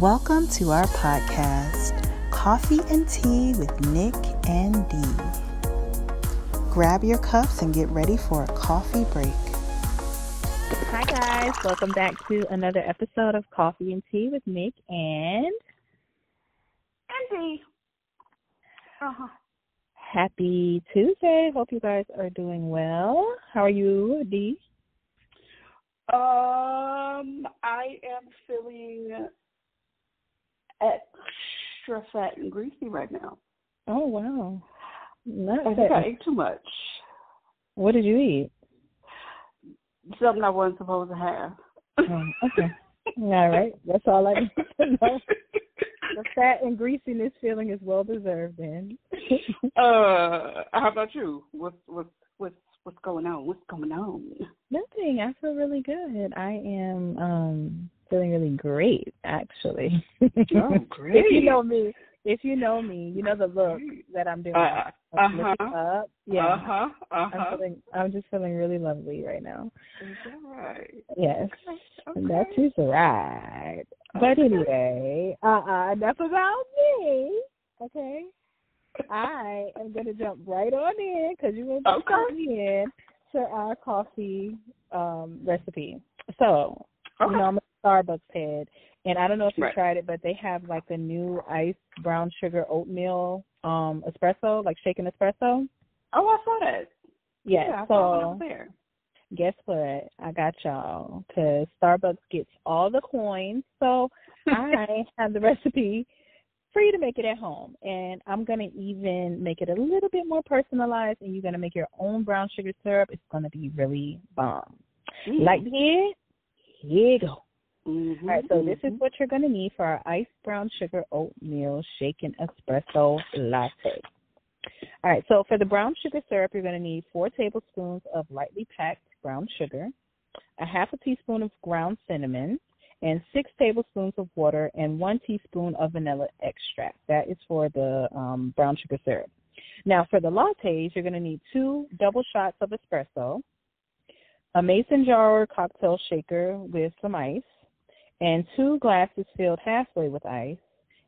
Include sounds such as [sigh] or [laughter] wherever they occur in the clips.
Welcome to our podcast, Coffee and Tea with Nick and Dee. Grab your cups and get ready for a coffee break. Hi, guys. Welcome back to another episode of Coffee and Tea with Nick and Andy. Uh-huh. Happy Tuesday. Hope you guys are doing well. How are you, Dee? Um, I am feeling extra fat and greasy right now. Oh wow. Not I think I ate too much. What did you eat? Something I wasn't supposed to have. Oh, okay. all right. That's all I need to know. The fat and greasiness feeling is well deserved then. [laughs] uh how about you? What's what's what's what's going on? What's going on? Nothing. I feel really good. I am um feeling really great actually. Oh, great. [laughs] if you know me, if you know me, you know the look that I'm doing. Uh, uh-huh. up. Yeah. Uh-huh. I'm Uh-huh. feeling I'm just feeling really lovely right now. Is that right? Yes. Okay. That is right. But anyway, uh uh enough about me. Okay. I am gonna jump right on in because you went Okay. in to our coffee um recipe. So Okay. you know I'm Starbucks head and I don't know if you Right. tried it, but they have like a new iced brown sugar oatmeal um espresso, like shaken espresso. Oh, I saw that. Yes. yeah, I so there. guess what? I got y'all because Starbucks gets all the coins. So [laughs] I have the recipe for you to make it at home. And I'm going to even make it a little bit more personalized and you're going to make your own brown sugar syrup. It's going to be really bomb. Mm. Like here, here you go. Mhm, All right, so this is mhm. what you're going to need for our iced brown sugar oatmeal shaken espresso latte. All right, so for the brown sugar syrup, you're going to need four tablespoons of lightly packed brown sugar, a half a teaspoon of ground cinnamon, and six tablespoons of water and one teaspoon of vanilla extract. That is for the um, brown sugar syrup. Now, for the lattes, you're going to need two double shots of espresso, a mason jar or cocktail shaker with some ice, and two glasses filled halfway with ice,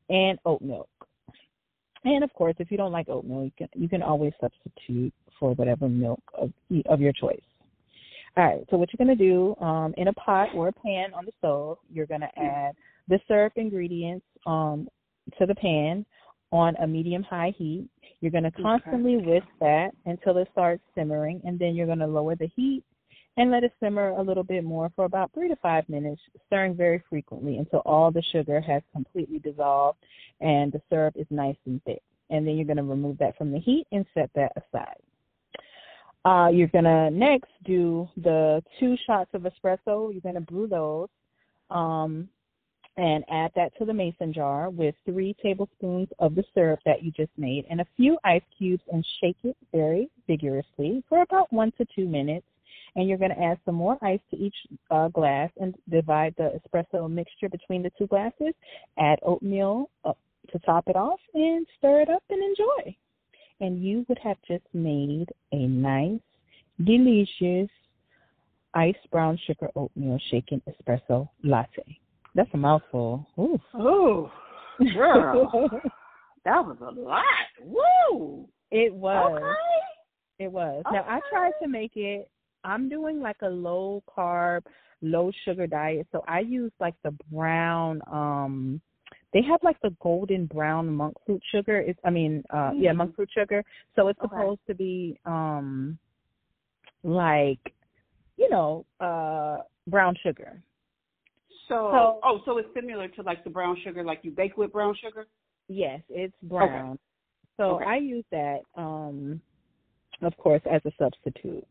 and oat milk. And of course, if you don't like oat milk, you can you can always substitute for whatever milk of of your choice. All right. So what you're gonna do um, in a pot or a pan on the stove, you're gonna add the syrup ingredients um, to the pan on a medium high heat. You're gonna constantly whisk that until it starts simmering, and then you're gonna lower the heat and let it simmer a little bit more for about three to five minutes, stirring very frequently until all the sugar has completely dissolved and the syrup is nice and thick. And then you're going to remove that from the heat and set that aside. Uh, you're going to next do the two shots of espresso. You're going to brew those um, and add that to the mason jar with three tablespoons of the syrup that you just made and a few ice cubes and shake it very vigorously for about one to two minutes and you're going to add some more ice to each uh, glass and divide the espresso mixture between the two glasses. Add oatmeal uh, to top it off and stir it up and enjoy. And you would have just made a nice, delicious iced brown sugar oatmeal shaken espresso latte. That's a mouthful. Ooh. Oh, girl, [laughs] that was a lot. Woo. It was. Okay. It was. Now I tried to make it. I'm doing like a low carb, low sugar diet, so I use like the brown. um They have like the golden brown monk fruit sugar. It's I mean, uh yeah, Mhm. monk fruit sugar. So it's Okay. supposed to be um like you know uh brown sugar. So, So- oh, so it's similar to like the brown sugar, like you bake with brown sugar. Yes, it's brown. So Okay. I use that, um, of course, as a substitute.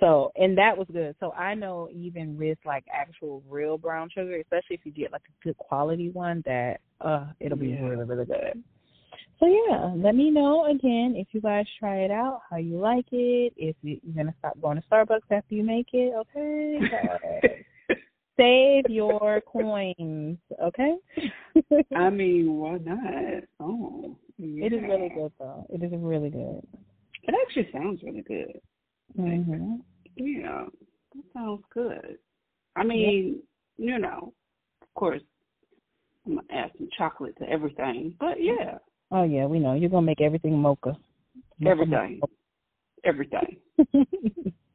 So and that was good. So I know even with like actual real brown sugar, especially if you get like a good quality one, that uh it'll be Yeah. really really good. So yeah, let me know again if you guys try it out, how you like it. If you- you're gonna stop going to Starbucks after you make it, okay? [laughs] Save your coins, okay? I mean, why not? Oh, It is really good though. It is really good. It actually sounds really good. Hmm Yeah, that sounds good. I mean, you know, of course, I'm gonna add some chocolate to everything. But yeah. Oh yeah, we know you're gonna make everything mocha. Everything. Everything. [laughs]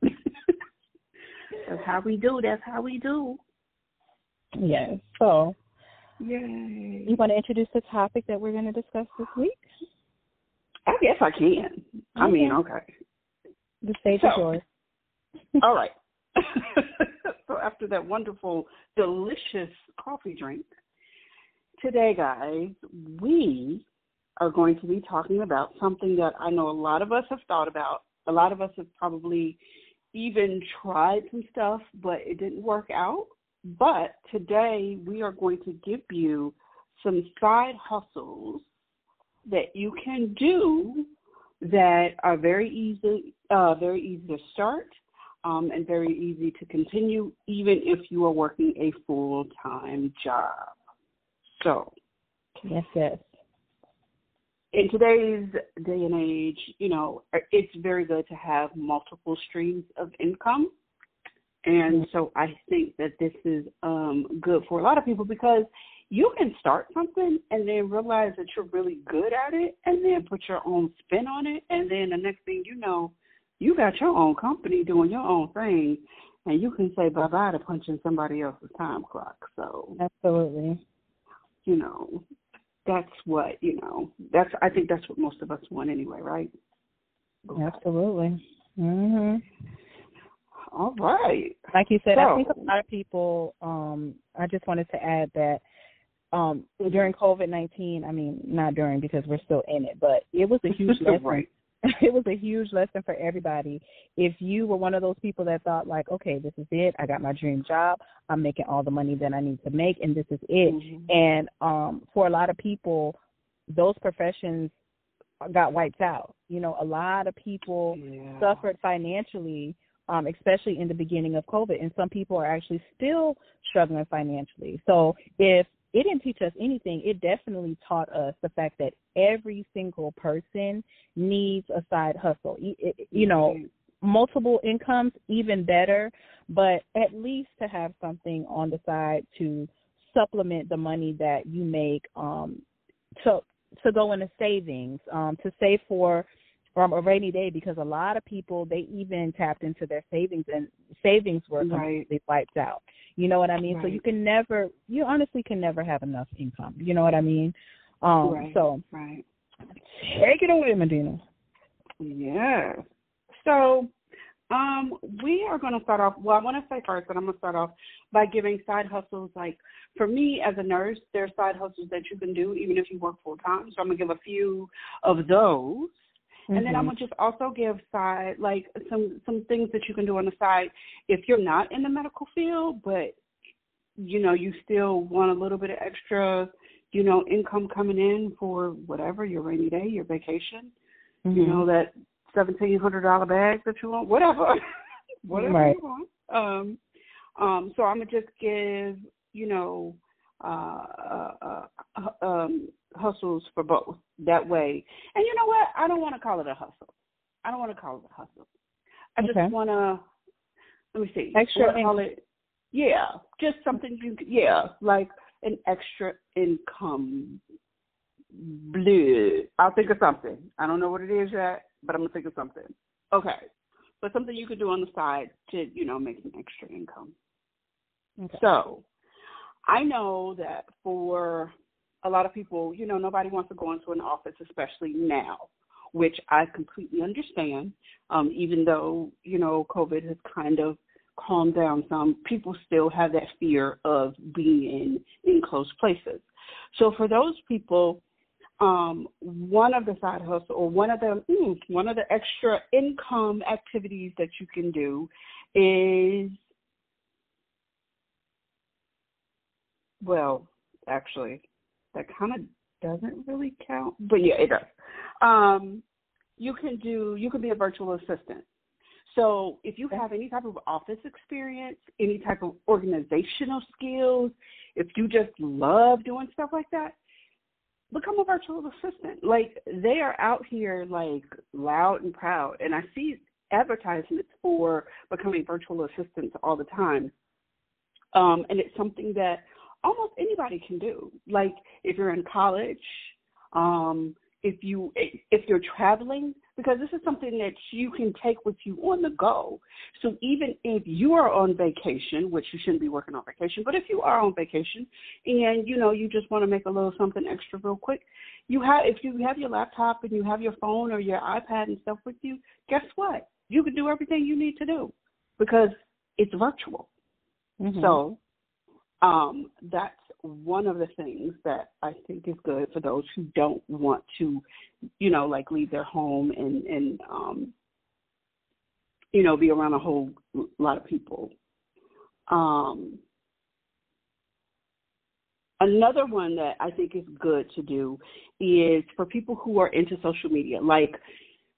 that's how we do. That's how we do. Yes. So. Yay. You want to introduce the topic that we're going to discuss this week? I guess I can. I mean, okay. The stage so, is yours. [laughs] all right. [laughs] so after that wonderful, delicious coffee drink, today, guys, we are going to be talking about something that I know a lot of us have thought about. A lot of us have probably even tried some stuff, but it didn't work out. But today we are going to give you some side hustles that you can do that are very easy, uh, very easy to start, um, and very easy to continue, even if you are working a full time job. So, yes, yes. In today's day and age, you know, it's very good to have multiple streams of income. And so I think that this is um, good for a lot of people because you can start something and then realize that you're really good at it and then put your own spin on it. And then the next thing you know, you got your own company doing your own thing and you can say bye bye to punching somebody else's time clock. So Absolutely. You know, that's what, you know, that's I think that's what most of us want anyway, right? Absolutely. Mhm. All right. Like you said, so, I think a lot of people. Um, I just wanted to add that um, during COVID nineteen, I mean, not during because we're still in it, but it was a huge [laughs] lesson. right. [laughs] It was a huge lesson for everybody. If you were one of those people that thought like, okay, this is it, I got my dream job, I'm making all the money that I need to make, and this is it. Mm-hmm. And um, for a lot of people, those professions got wiped out. You know, a lot of people yeah. suffered financially um, especially in the beginning of COVID. And some people are actually still struggling financially. So if it didn't teach us anything, it definitely taught us the fact that every single person needs a side hustle. You know, multiple incomes, even better, but at least to have something on the side to supplement the money that you make um to to go into savings um to save for from a rainy day because a lot of people they even tapped into their savings and savings were completely right. wiped out. You know what I mean? Right. So you can never you honestly can never have enough income. You know what I mean? Um right. so right. take it away, Medina. Yeah. So um, we are going to start off. Well, I want to say first that I'm going to start off by giving side hustles. Like for me as a nurse, there are side hustles that you can do even if you work full time. So I'm going to give a few of those. Mm-hmm. And then I'm gonna just also give side like some some things that you can do on the side if you're not in the medical field, but you know you still want a little bit of extra, you know, income coming in for whatever your rainy day, your vacation, mm-hmm. you know that seventeen hundred dollar bag that you want, whatever, [laughs] whatever right. you want. Um, um, so I'm gonna just give you know uh, uh, uh, um, hustles for both that way. And you know what? I don't want to call it a hustle. I don't want to call it a hustle. I okay. just want to let me see. Extra call it yeah, just something you yeah, like an extra income. Blue. I'll think of something. I don't know what it is yet, but I'm gonna think of something. Okay, but something you could do on the side to you know make some extra income. Okay. So, I know that for a lot of people, you know, nobody wants to go into an office, especially now, which I completely understand. Um, even though, you know, COVID has kind of calmed down some, people still have that fear of being in, close places. So for those people, um, one of the side hustle or one of the mm, one of the extra income activities that you can do is well, actually, that kind of doesn't really count, but yeah, it does. Um, you can do you can be a virtual assistant. So if you have any type of office experience, any type of organizational skills, if you just love doing stuff like that, become a virtual assistant. Like they are out here like loud and proud, and I see advertisements for becoming virtual assistants all the time. Um, and it's something that almost anybody can do. Like if you're in college, um, if you if you're traveling, because this is something that you can take with you on the go. So even if you are on vacation, which you shouldn't be working on vacation, but if you are on vacation and you know you just want to make a little something extra real quick, you have if you have your laptop and you have your phone or your iPad and stuff with you, guess what? You can do everything you need to do because it's virtual. Mm-hmm. So um, that's one of the things that I think is good for those who don't want to, you know, like leave their home and and um, you know be around a whole lot of people. Um, another one that I think is good to do is for people who are into social media, like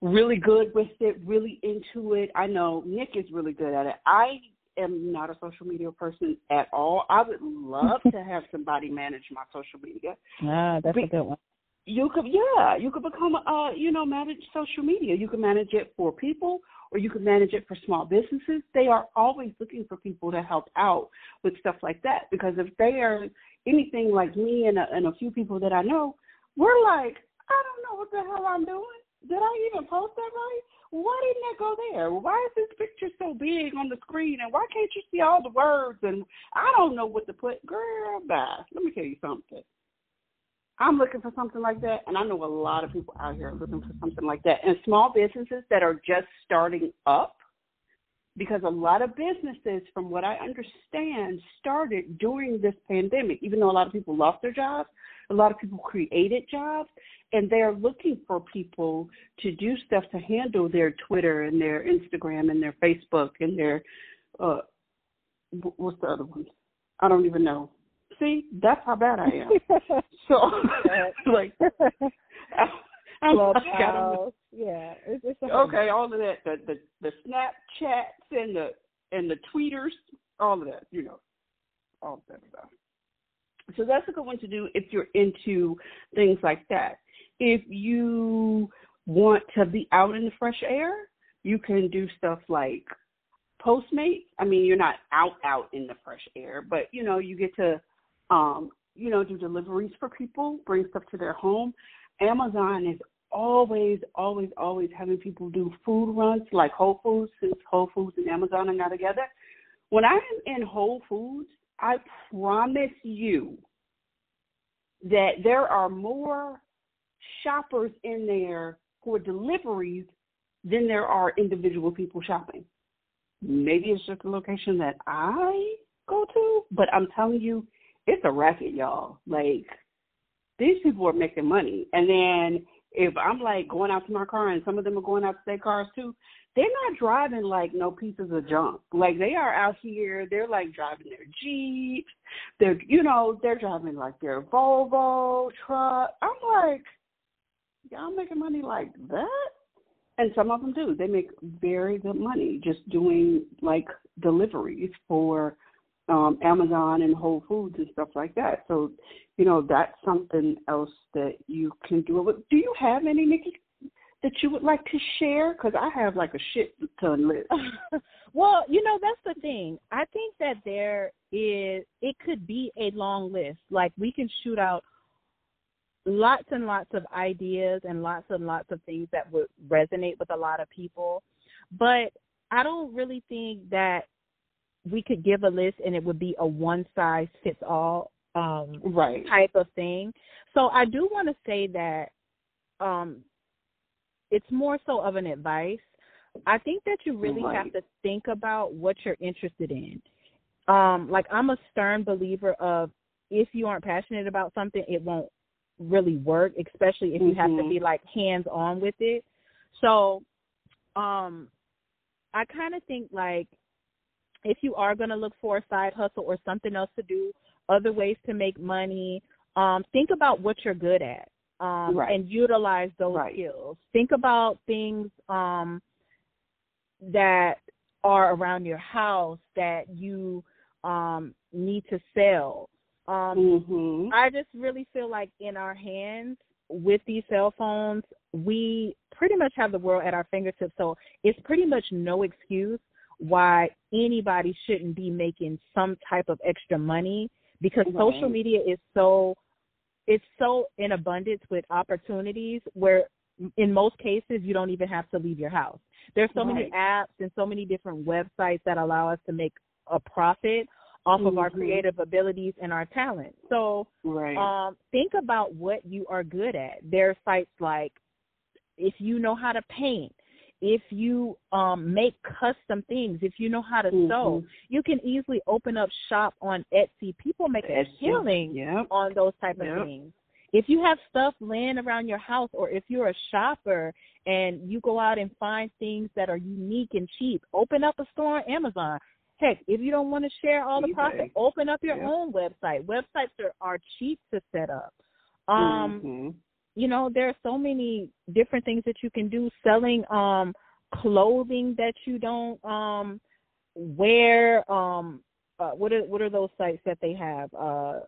really good with it, really into it. I know Nick is really good at it. I am not a social media person at all. I would love to have somebody manage my social media. Ah, that's a good one. You could, yeah, you could become, uh, you know, manage social media. You can manage it for people, or you can manage it for small businesses. They are always looking for people to help out with stuff like that because if they are anything like me and a, and a few people that I know, we're like, I don't know what the hell I'm doing. Did I even post that right? Why didn't that go there? Why is this picture so big on the screen? And why can't you see all the words? And I don't know what to put. Girl, bye. Let me tell you something. I'm looking for something like that, and I know a lot of people out here are looking for something like that. And small businesses that are just starting up, because a lot of businesses, from what I understand, started during this pandemic. Even though a lot of people lost their jobs, a lot of people created jobs, and they're looking for people to do stuff to handle their Twitter and their Instagram and their Facebook and their uh what's the other one? I don't even know. See, that's how bad I am. [laughs] so [laughs] like I, I, I yeah, it's, it's okay. All of that, the the the Snapchats and the and the tweeters, all of that, you know, all of that stuff. So that's a good one to do if you're into things like that. If you want to be out in the fresh air, you can do stuff like Postmates. I mean, you're not out out in the fresh air, but you know, you get to um, you know, do deliveries for people, bring stuff to their home. Amazon is always, always, always having people do food runs like Whole Foods, since Whole Foods and Amazon are now together. When I'm in Whole Foods, I promise you that there are more shoppers in there for deliveries than there are individual people shopping. Maybe it's just a location that I go to, but I'm telling you, it's a racket, y'all. Like these people are making money, and then if I'm like going out to my car, and some of them are going out to their cars too, they're not driving like no pieces of junk. Like they are out here, they're like driving their Jeeps. They're you know, they're driving like their Volvo truck. I'm like, y'all making money like that? And some of them do. They make very good money just doing like deliveries for um Amazon and Whole Foods and stuff like that. So, you know, that's something else that you can do. Do you have any, Nikki, that you would like to share? Because I have like a shit ton list. [laughs] well, you know that's the thing. I think that there is. It could be a long list. Like we can shoot out lots and lots of ideas and lots and lots of things that would resonate with a lot of people. But I don't really think that we could give a list and it would be a one size fits all um right type of thing. So I do want to say that um it's more so of an advice. I think that you really right. have to think about what you're interested in. Um, like I'm a stern believer of if you aren't passionate about something, it won't really work, especially if you mm-hmm. have to mm-hmm. be like hands on with it. So, um, I kind of think like if you are going to look for a side hustle or something else to do, other ways to make money, um, think about what you're good at um, right. and utilize those right. skills. Think about things um, that are around your house that you um, need to sell. Um, mm-hmm. I just really feel like in our hands with these cell phones, we pretty much have the world at our fingertips. So it's pretty much no excuse why anybody shouldn't be making some type of extra money because Right. social media is so it's so in abundance with opportunities where in most cases you don't even have to leave your house. There's so many apps and so many different websites that allow us to make a profit off of our Mhm. creative abilities and our talent. So Right. um, think about what you are good at. There are sites like if you know how to paint, if you um, make custom things, if you know how to sew, Mhm. you can easily open up shop on Etsy. People make a killing Yep. on those type of Yep. things. If you have stuff laying around your house or if you're a shopper and you go out and find things that are unique and cheap, open up a store on Amazon. Heck, if you don't want to share all the profit, open up your Yep. own website. Websites are, are cheap to set up. Um, Mhm. You know, there are so many different things that you can do. Selling um clothing that you don't um wear um uh, what are what are those sites that they have? Uh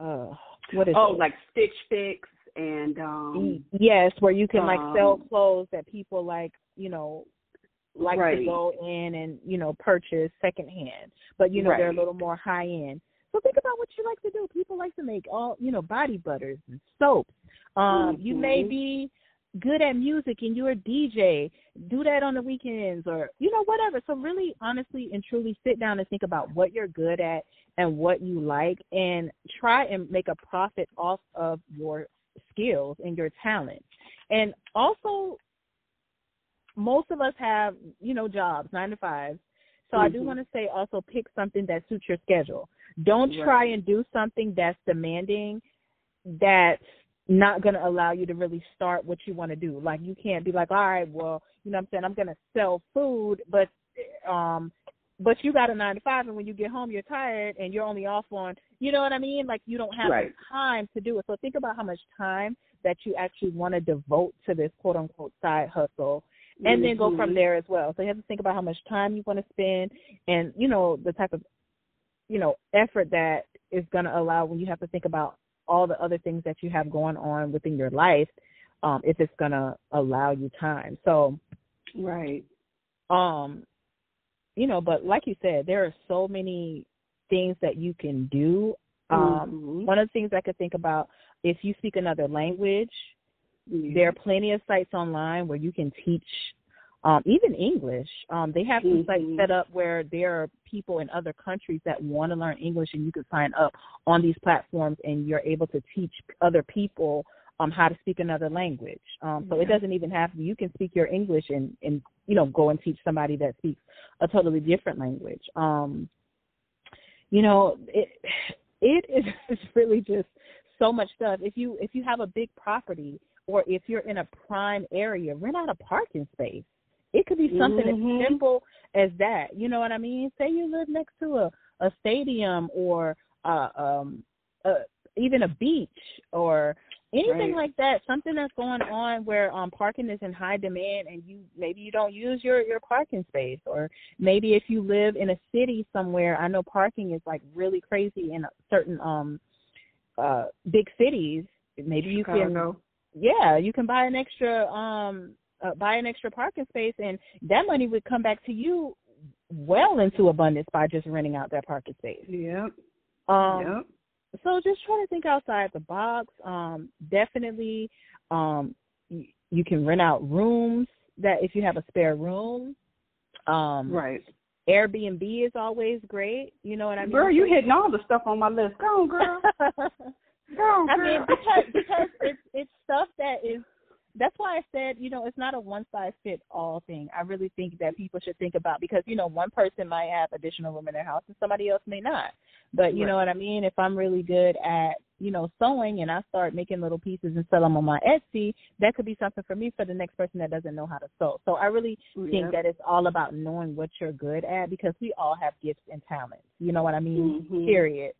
uh what is Oh, it? like Stitch Fix and um yes where you can like sell um, clothes that people like you know like right. to go in and you know purchase secondhand. But you know they're a little more high end so think about what you like to do. People like to make all you know body butters and soaps um you may be good at music and you're a dj do that on the weekends or you know whatever so really honestly and truly sit down and think about what you're good at and what you like and try and make a profit off of your skills and your talent and also most of us have, you know, jobs, nine to five. So I do Mhm. want to say also pick something that suits your schedule. Don't Right. try and do something that's demanding that's not going to allow you to really start what you want to do. Like you can't be like, all right, well, you know what I'm saying, I'm going to sell food, but um but you got a 9 to 5 and when you get home you're tired and you're only off on, you know what I mean? Like you don't have Right. the time to do it. So think about how much time that you actually want to devote to this quote unquote side hustle and then go from Mhm. there as well. So you have to think about how much time you want to spend and, you know, the type of, you know, effort that is going to allow when you have to think about all the other things that you have going on within your life, um, if it's going to allow you time. So, Right. um, you know, but like you said, there are so many things that you can do. Um, Mhm. One of the things I could think about, if you speak another language, Yeah. there are plenty of sites online where you can teach um, even English. Um, they have some sites Mhm. set up where there are people in other countries that want to learn English, and you can sign up on these platforms, and you're able to teach other people um, how to speak another language. Um, so it doesn't even have to. You can speak your English and and you know go and teach somebody that speaks a totally different language. Um, you know, it it is [laughs] it's really just so much stuff. If you if you have a big property or if you're in a prime area, rent out a parking space. It could be something Mhm. as simple as that. You know what I mean? Say you live next to a a stadium or uh um uh even a beach or anything Right. like that something that's going on where um parking is in high demand and you maybe you don't use your your parking space or maybe if you live in a city somewhere i know parking is like really crazy in certain um uh big cities maybe you can yeah you can buy an extra um uh, buy an extra parking space and that money would come back to you well into abundance by just renting out that parking space Yep. um yep. so just try to think outside the box. Um, definitely, um, you, you can rent out rooms that if you have a spare room. Um, Right. Airbnb is always great. You know what I mean? Girl, you hitting all the stuff on my list. Go on, girl. [laughs] Go on, I mean, because because it's it's stuff that is. That's why I said, you know, it's not a one size fit all thing. I really think that people should think about because you know one person might have additional room in their house and somebody else may not. But you know what I mean. If I'm really good at you know sewing and I start making little pieces and sell them on my Etsy, that could be something for me for the next person that doesn't know how to sew. So I really think that it's all about knowing what you're good at because we all have gifts and talents. You know what I mean? Mhm. Period.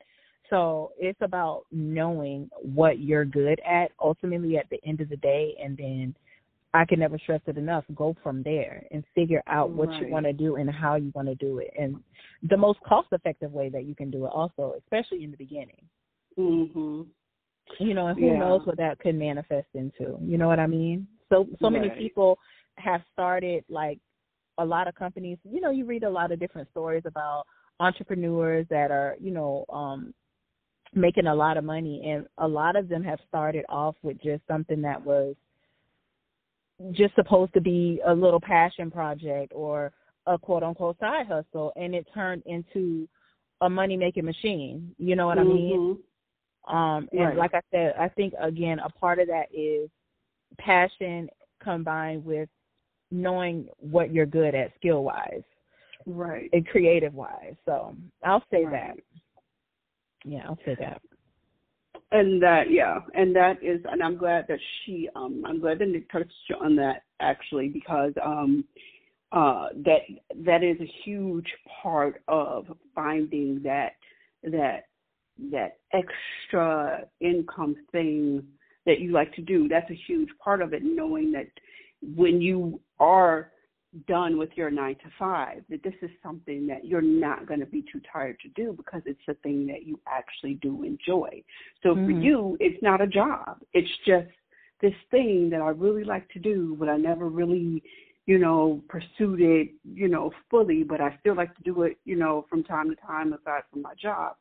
So it's about knowing what you're good at ultimately at the end of the day and then I can never stress it enough. Go from there and figure out what you want to do and how you want to do it, and the most cost-effective way that you can do it. Also, especially in the beginning, Mhm. you know, and who Yeah. knows what that could manifest into. You know what I mean? So, so many people have started like a lot of companies. You know, you read a lot of different stories about entrepreneurs that are, you know, um making a lot of money and a lot of them have started off with just something that was just supposed to be a little passion project or a quote unquote side hustle and it turned into a money making machine. You know what mm-hmm. I mean? Um and right. like I said, I think again a part of that is passion combined with knowing what you're good at skill wise. Right. And creative wise. So I'll say right. that. Yeah, I'll say that. And that, yeah, and that is, and I'm glad that she, um, I'm glad that Nick touched on that actually because, um, uh, that that is a huge part of finding that that that extra income thing that you like to do. That's a huge part of it. Knowing that when you are done with your nine to five, that this is something that you're not going to be too tired to do because it's a thing that you actually do enjoy. So mm-hmm. for you, it's not a job. It's just this thing that I really like to do, but I never really, you know, pursued it, you know, fully, but I still like to do it, you know, from time to time aside from my job.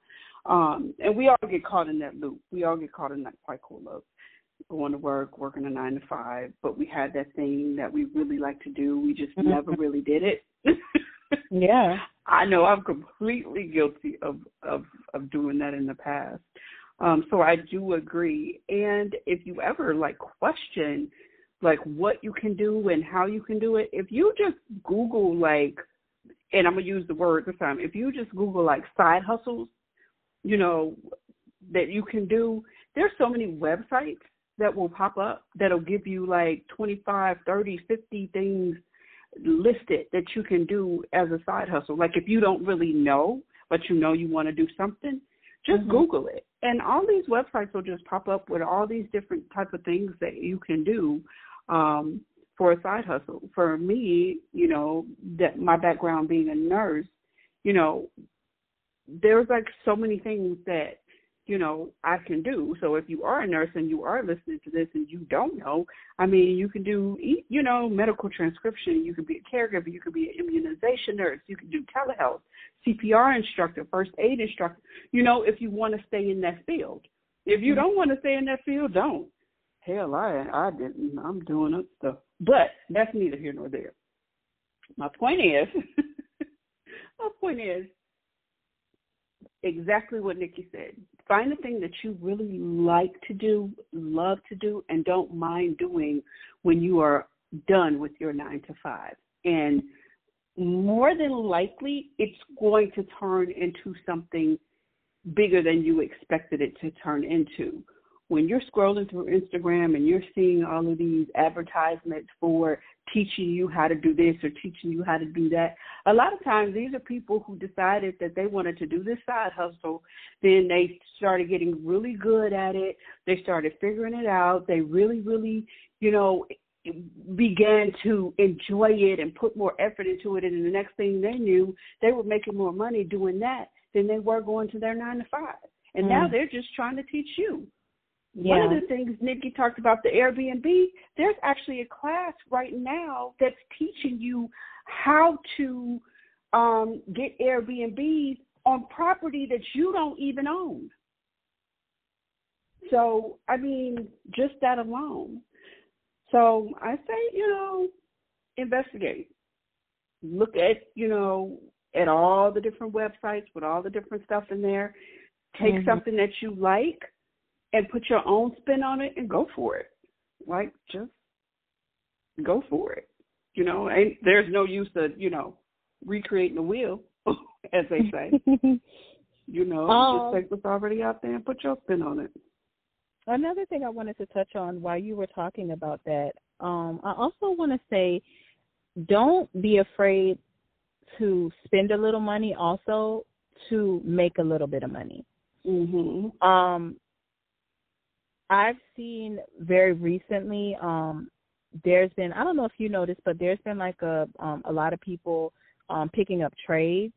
Um, and we all get caught in that loop. We all get caught in that cycle of going to work, working a nine to five, but we had that thing that we really like to do. We just mm-hmm. never really did it. yeah. [laughs] I know I'm completely guilty of, of of doing that in the past. Um, so I do agree. And if you ever like question like what you can do and how you can do it, if you just Google like and I'm gonna use the word this time, if you just Google like side hustles, you know, that you can do, there's so many websites that will pop up that'll give you like 25, 30, 50 things listed that you can do as a side hustle. Like if you don't really know, but you know you want to do something, just mm-hmm. Google it. And all these websites will just pop up with all these different type of things that you can do um, for a side hustle. For me, you know, that my background being a nurse, you know, there's like so many things that you know, I can do. So if you are a nurse and you are listening to this and you don't know, I mean, you can do, you know, medical transcription. You can be a caregiver. You can be an immunization nurse. You can do telehealth, CPR instructor, first aid instructor. You know, if you want to stay in that field. If you mm-hmm. don't want to stay in that field, don't. Hell, I I didn't. I'm doing other stuff. But that's neither here nor there. My point is, [laughs] my point is, exactly what Nikki said. Find the thing that you really like to do, love to do, and don't mind doing when you are done with your nine to five. And more than likely, it's going to turn into something bigger than you expected it to turn into when you're scrolling through Instagram and you're seeing all of these advertisements for teaching you how to do this or teaching you how to do that, a lot of times these are people who decided that they wanted to do this side hustle. Then they started getting really good at it. They started figuring it out. They really, really, you know, began to enjoy it and put more effort into it. And the next thing they knew, they were making more money doing that than they were going to their nine to five. And mm. now they're just trying to teach you yeah. One of the things Nikki talked about the Airbnb, there's actually a class right now that's teaching you how to um, get Airbnb on property that you don't even own. So, I mean, just that alone. So I say, you know, investigate. Look at, you know, at all the different websites with all the different stuff in there. Take mm-hmm. something that you like and put your own spin on it and go for it. Like just go for it. You know, ain't there's no use of, you know, recreating the wheel, [laughs] as they say. [laughs] you know, um, just take what's already out there and put your spin on it. Another thing I wanted to touch on while you were talking about that, um, I also want to say don't be afraid to spend a little money also to make a little bit of money. Mm-hmm. Um, I've seen very recently, um, there's been I don't know if you noticed, but there's been like a um a lot of people um picking up trades.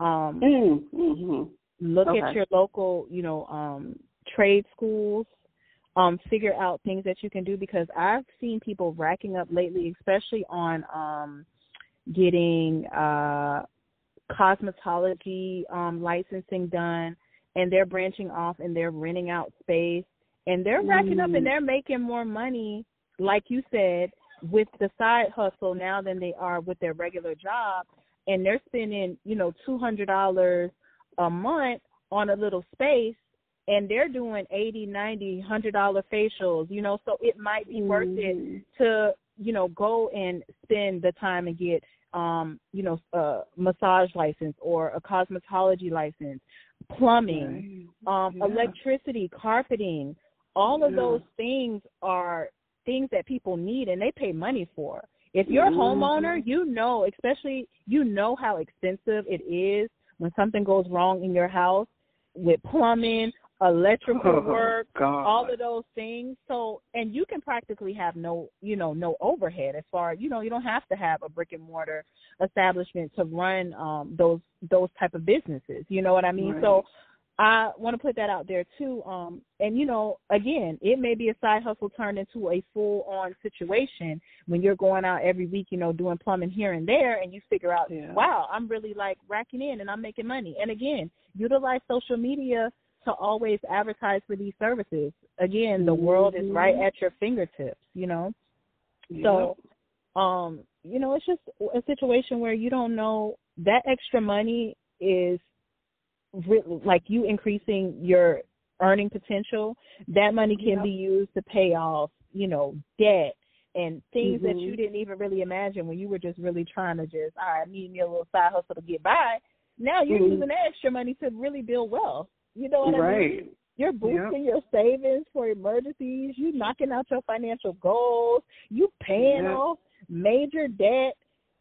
Um mm-hmm. look okay. at your local, you know, um trade schools. Um, figure out things that you can do because I've seen people racking up lately, especially on um getting uh cosmetology um licensing done and they're branching off and they're renting out space and they're racking up and Mm. they're making more money, like you said, with the side hustle now than they are with their regular job. And they're spending, you know, two hundred dollars a month on a little space and they're doing eighty, ninety, hundred dollar facials, you know, so it might be worth it Mhm. to, you know, go and spend the time and get um, you know, a massage license or a cosmetology license, plumbing, um, Yeah. electricity, carpeting, all of Yeah. those things are things that people need and they pay money for. If you're a Mhm. homeowner, you know, especially you know how expensive it is when something goes wrong in your house with plumbing, electrical Oh, work, God. all of those things. So, and you can practically have no, you know, no overhead as far, you know, you don't have to have a brick and mortar establishment to run um those those type of businesses. You know what I mean? Right. So, I want to put that out there too. Um, and you know, again, it may be a side hustle turned into a full on situation when you're going out every week, you know, doing plumbing here and there, and you figure out, Yeah. wow, I'm really like racking in and I'm making money. And again, utilize social media to always advertise for these services. Again, the world is right at your fingertips, you know. So, um, you know, it's just a situation where you don't know that extra money is like you increasing your earning potential. That money can Yep. be used to pay off, you know, debt and things that Mhm. you didn't even really imagine when you were just really trying to just, all right, I need me a little side hustle to get by. Now you're Mhm. using that extra money to really build wealth. You know what I mean? You're boosting your savings for emergencies. You knocking out your financial goals. You paying Yeah. off major debt,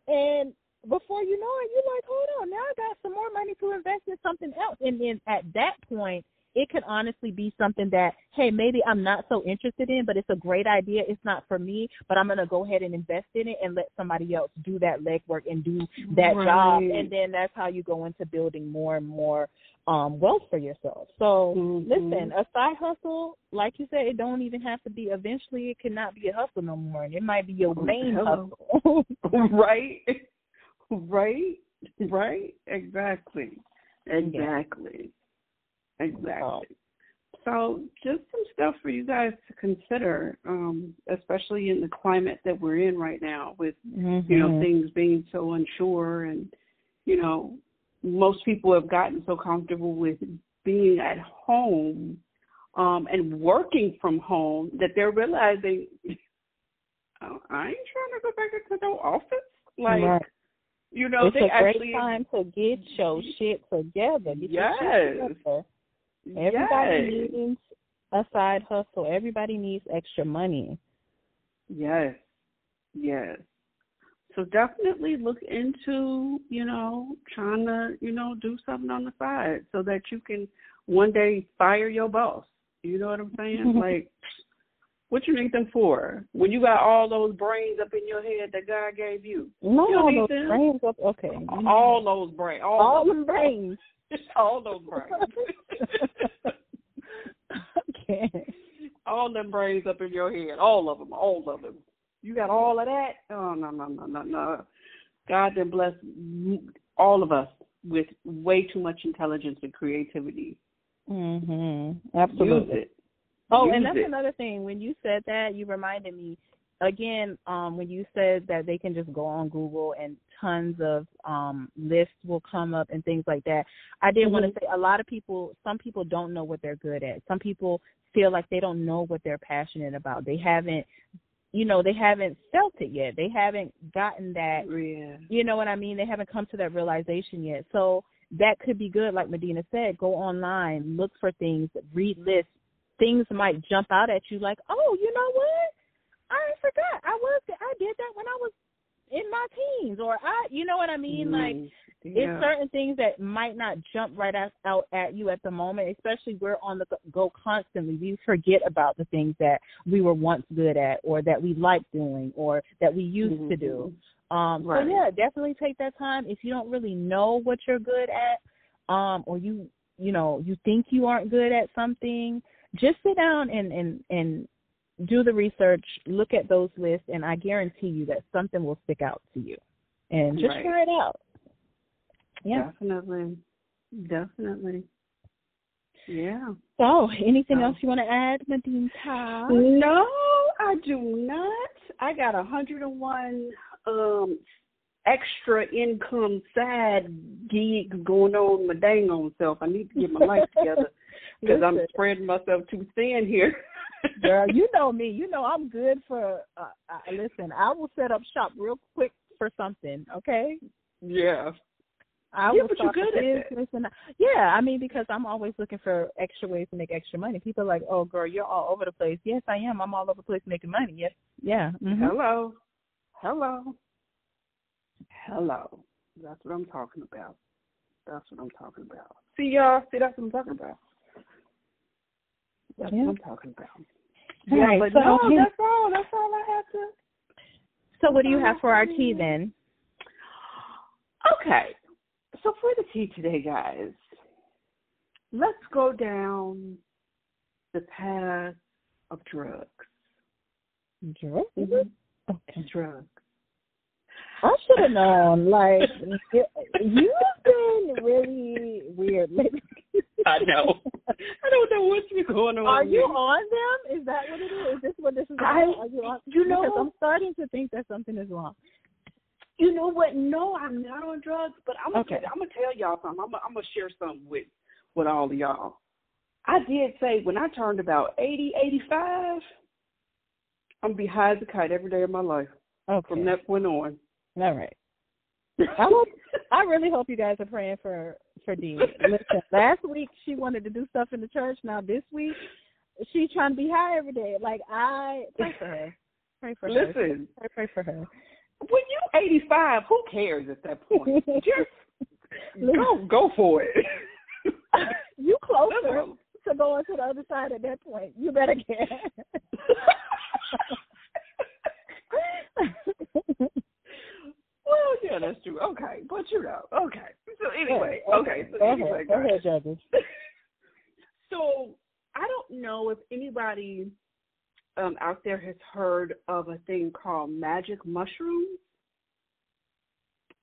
and before you know it, you're like, hold on, now I got some more money to invest in something else. And then at that point, it could honestly be something that, hey, maybe I'm not so interested in, but it's a great idea. It's not for me, but I'm gonna go ahead and invest in it and let somebody else do that legwork and do that job. And then that's how you go into building more and more um wealth for yourself. So Mhm. listen, a side hustle, like you said, it don't even have to be eventually it cannot be a hustle no more. And it might be your main hustle. [laughs] right, right, right. Exactly, exactly, exactly. So, just some stuff for you guys to consider, um, especially in the climate that we're in right now, with mm-hmm. you know things being so unsure, and you know most people have gotten so comfortable with being at home um, and working from home that they're realizing [laughs] "Oh, I ain't trying to go back into no office. Like, Right. You know, it's they a great actually time to get your shit together. Get Yes. shit together. Everybody yes, needs a side hustle. Everybody needs extra money. yes, yes. So definitely look into, you know, trying to, you know, do something on the side so that you can one day fire your boss. You know what I'm saying? [laughs] like, what you need them for? When you got all those brains up in your head that God gave you, No, You all those them. brains up. Okay. all those brains, all, all those, them brains. [laughs] all those brains, [laughs] okay. all them brains up in your head, all of them, all of them. You got all of that? Oh no, no, no, no, no. God then bless all of us with way too much intelligence and creativity. Mhm. Absolutely. Use it. Oh, Use and that's it. another thing. When you said that, you reminded me again. Um, when you said that they can just go on Google and tons of um lists will come up and things like that. I did want to say a lot of people. Some people don't know what they're good at. Some people feel like they don't know what they're passionate about. They haven't, you know, they haven't felt it yet. They haven't gotten that Yeah. you know what I mean? They haven't come to that realization yet. So that could be good, like Medina said. Go online, look for things, read lists. Things might jump out at you like, oh, you know what? I forgot. I was I did that when I was in my teens, or I, you know what I mean? Like Mm, it's certain things that might not jump right out, at you at the moment, especially we're on the go constantly. We forget about the things that we were once good at or that we liked doing or that we used to do. Um Right. so yeah, definitely take that time if you don't really know what you're good at um or you you know, you think you aren't good at something, just sit down and and and do the research, look at those lists and I guarantee you that something will stick out to you. And just Right. try it out. Yeah. Definitely. Definitely. Yeah. So, anything else you want to add, Nadine Todd? No, I do not. I got a hundred and one um extra income side gigs going on my dang on self. I need to get my life together [laughs] because I'm spreading myself too thin here. [laughs] Girl, you know me. You know I'm good for. Uh, uh, listen, I will set up shop real quick for something. Okay. yeah. I Yeah, will but you're good at that. business, and yeah, I mean because I'm always looking for extra ways to make extra money. People are like, "Oh, girl, you're all over the place." Yes, I am. I'm all over the place making money. Yes, yeah. mhm. Hello. Hello. Hello. That's what I'm talking about. That's what I'm talking about. See y'all, see that's what I'm talking about. That's Yeah. what I'm talking about. Yeah, right, but so- no, that's all. That's all I have to So, what do you have for our tea then? Okay. So for the tea today, guys, let's go down the path of drugs. Drugs. Mhm. Okay. Drugs. I should have known. Like [laughs] you've been really weird lately. [laughs] I know. I don't know what's been going on. Are you with me. on them? Is that what it is? Is this what this is I- about? Are you on? you know- because I'm starting to think that something is wrong. You know what? No, I'm not on drugs, but I'm gonna Okay. I'm gonna tell y'all something. I'm gonna, I'm gonna share something with with all of y'all. I did say when I turned about eighty, eighty-five, I'm gonna be high as a kite every day of my life Okay. from that point on. All right. I hope. I really hope you guys are praying for for Dee. Listen, [laughs] last week she wanted to do stuff in the church. Now this week she's trying to be high every day. Like I pray for her. Pray for her. Listen, Pray, pray for her. when you're 85, who cares at that point? [laughs] Just go, go for it. [laughs] you closer to going to the other side at that point. You better get. Yeah, that's true. Okay, but you know, okay. So anyway, okay. So Go anyway, ahead. Go guys. ahead. [laughs] So I don't know if anybody um, out there has heard of a thing called magic mushrooms.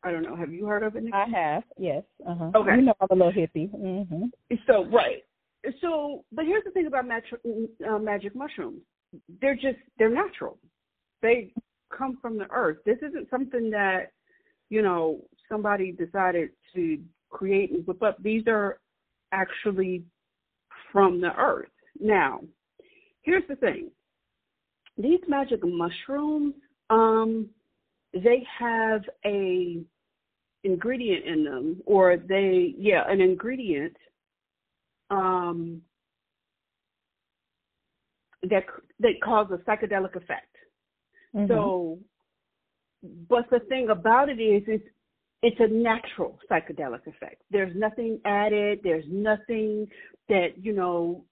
I don't know. Have you heard of it? Nikki? I have. Yes. Uh huh. Okay. You know I'm a little hippie. Mhm. So right. So, but here's the thing about magic, uh, magic mushrooms. They're just they're natural. They come from the earth. This isn't something that you know somebody decided to create and whip up. These are actually from the earth. Now, here's the thing. These magic mushrooms, um, they have a ingredient in them, or they, yeah, an ingredient um, that that cause a psychedelic effect. Mhm. So, but the thing about it is, it's it's a natural psychedelic effect. There's nothing added. There's nothing that you know,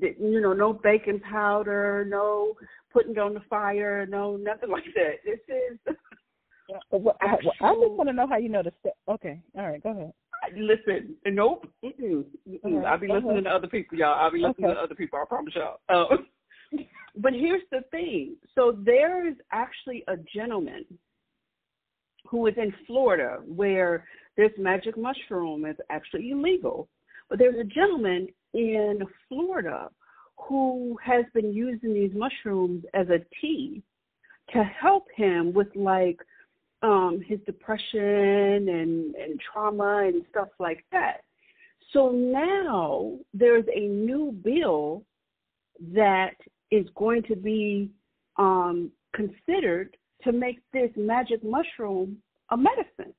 that, you know, no baking powder, no putting it on the fire, no nothing like that. This is [laughs] what- I, I just want to know how you know the step. Okay. All right. Go ahead. listen. Nope. Mm-mm, mm-mm. Okay, I'll be listening ahead. to other people, y'all. I'll be listening Okay. to other people. I promise y'all. Uh, [laughs] but here's the thing. So there is actually a gentleman who is in Florida where this magic mushroom is actually illegal. But there's a gentleman in Florida who has been using these mushrooms as a tea to help him with like um his depression and and trauma and stuff like that. So now there's a new bill that is going to be um considered to make this magic mushroom a medicine.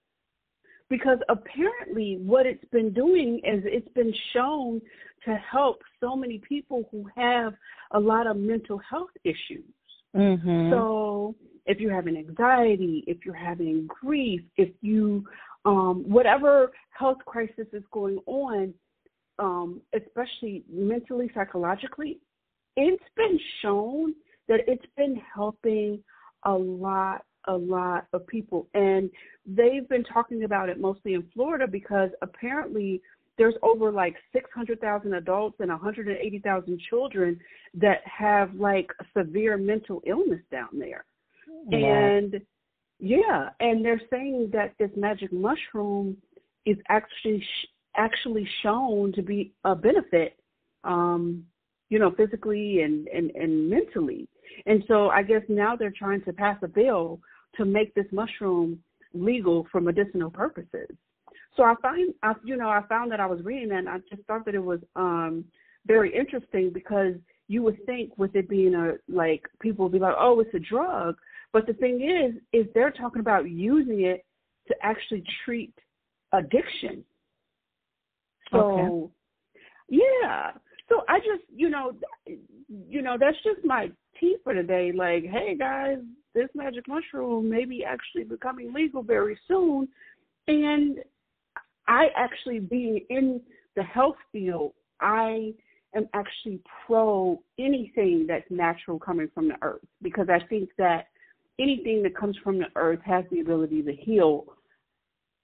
Because apparently what it's been doing is it's been shown to help so many people who have a lot of mental health issues. Mhm. So if you're having anxiety, if you're having grief, if you um whatever health crisis is going on, um, especially mentally, psychologically, it's been shown that it's been helping a lot, a lot of people. And they've been talking about it mostly in Florida because apparently there's over like 600,000 adults and 180,000 children that have like severe mental illness down there. Wow. And yeah, and they're saying that this magic mushroom is actually sh- actually shown to be a benefit um, you know, physically and, and, and mentally. And so I guess now they're trying to pass a bill to make this mushroom legal for medicinal purposes. So I find, I, you know, I found that I was reading that and I just thought that it was um, very interesting because you would think with it being a, like, people would be like, oh, it's a drug. But the thing is, is they're talking about using it to actually treat addiction. So, okay. yeah. So I just, you know, you know, that's just my tea for today. Like, hey guys, this magic mushroom may be actually becoming legal very soon, and I actually being in the health field, I am actually pro anything that's natural coming from the earth because I think that anything that comes from the earth has the ability to heal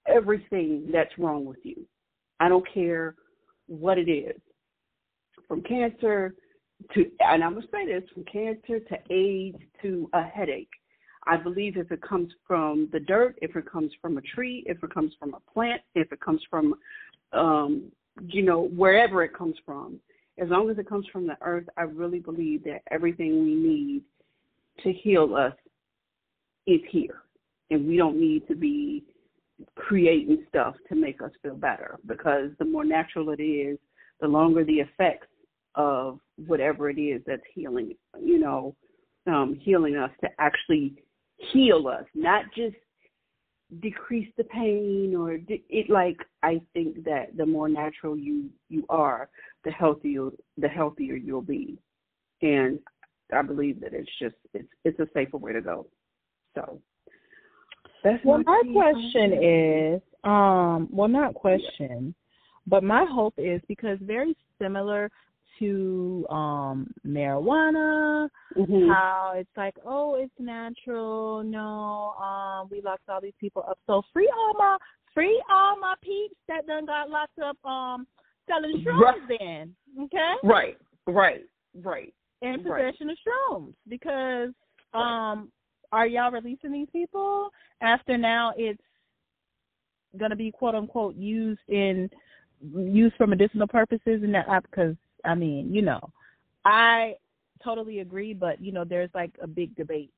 everything that's wrong with you. I don't care what it is. From cancer to, and I'm going to say this, from cancer to AIDS to a headache. I believe if it comes from the dirt, if it comes from a tree, if it comes from a plant, if it comes from, um, you know, wherever it comes from, as long as it comes from the earth, I really believe that everything we need to heal us is here. And we don't need to be creating stuff to make us feel better because the more natural it is, the longer the effects of whatever it is that's healing, you know, um, healing us to actually heal us, not just decrease the pain or de- it like I think that the more natural you you are, the healthier the healthier you'll be. And I believe that it's just it's it's a safer way to go. So that's well, my question is, um, well, not question, but my hope is because very similar to um marijuana, mm-hmm. how it's like, oh, it's natural. No, um, we locked all these people up. So free all my free all my peeps that done got locked up um selling shrooms right. then. Okay? Right, right, right. In possession right. of shrooms. Because um are y'all releasing these people after now it's going to be quote unquote used in used for medicinal purposes and that because I mean you know I totally agree but you know there's like a big debate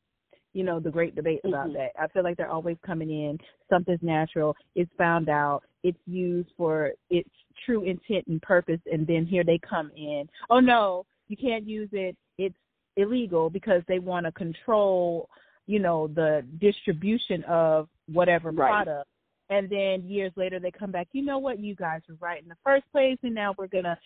you know the great debate about mm-hmm. that I feel like they're always coming in something's natural it's found out it's used for its true intent and purpose and then here they come in oh no you can't use it it's illegal because they want to control you know, the distribution of whatever right. product. And then years later, they come back. You know what? You guys were right in the first place, and now we're gonna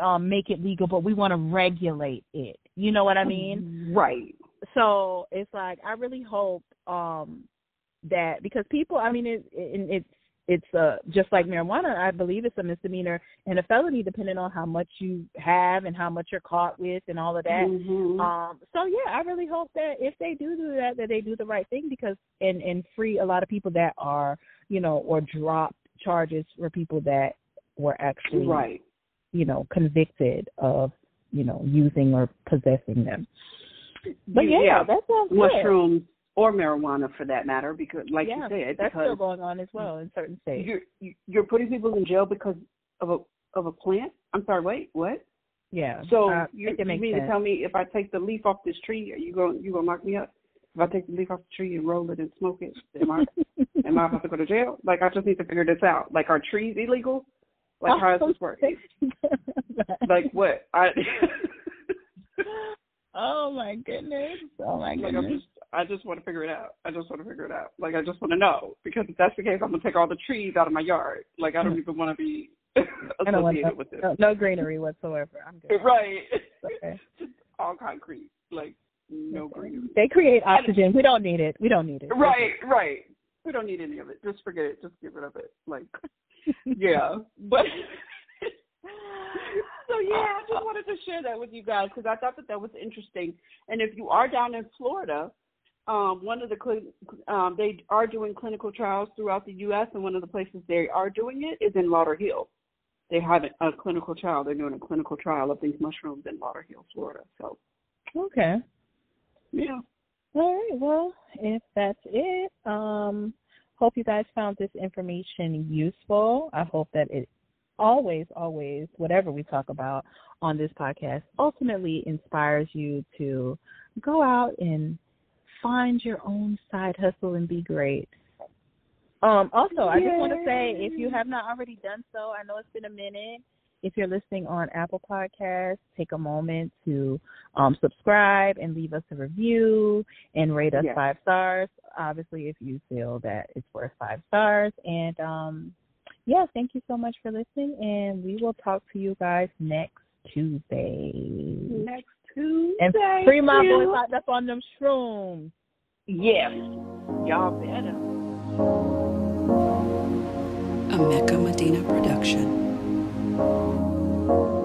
um, make it legal, but we want to regulate it. You know what I mean? Right. So it's like I really hope um, that because people, I mean, it, it, it's it's uh just like marijuana i believe it's a misdemeanor and a felony depending on how much you have and how much you're caught with and all of that mm-hmm. um so yeah i really hope that if they do do that that they do the right thing because and and free a lot of people that are you know or drop charges for people that were actually right you know convicted of you know using or possessing them but yeah, yeah. that sounds like mushrooms or marijuana for that matter, because like yeah, you said, that's still going on as well in certain states. You're you're putting people in jail because of a of a plant. I'm sorry, wait, what? Yeah. So uh, you, you mean sense. to tell me if I take the leaf off this tree, are you going you gonna lock me up? If I take the leaf off the tree and roll it and smoke it, am I am I about to go to jail? Like I just need to figure this out. Like are trees illegal? Like how does this work? [laughs] like what? I [laughs] Oh my goodness! Oh my goodness! Like just, I just want to figure it out. I just want to figure it out. Like I just want to know because if that's the case, I'm gonna take all the trees out of my yard. Like I don't even want to be [laughs] associated with it. No, no, greenery whatsoever. I'm good. Right. Okay. just all concrete. Like no greenery. They create oxygen. We don't need it. We don't need it. Right. Right. We don't need any of it. Just forget it. Just get rid of it. Like [laughs] yeah, but [laughs] so yeah, I just wanted to share that with you guys because I thought that that was interesting. And if you are down in Florida, um, one of the cl- um, they are doing clinical trials throughout the U.S. and one of the places they are doing it is in Lauderhill. They have a, a clinical trial. They're doing a clinical trial of these mushrooms in Lauderhill, Florida. So okay, yeah. All right. Well, if that's it, um, hope you guys found this information useful. I hope that it always, always, whatever we talk about on this podcast ultimately inspires you to go out and find your own side hustle and be great. Um, also, I just want to say if you have not already done so, I know it's been a minute. If you're listening on Apple Podcasts, take a moment to um, subscribe and leave us a review and rate us Yes. five stars. Obviously, if you feel that it's worth five stars. And um, yeah, thank you so much for listening, and we will talk to you guys next Tuesday. Next Tuesday. And free my boys locked up on them shrooms. Yes. Y'all better. A Mecca Medina production. Thank you.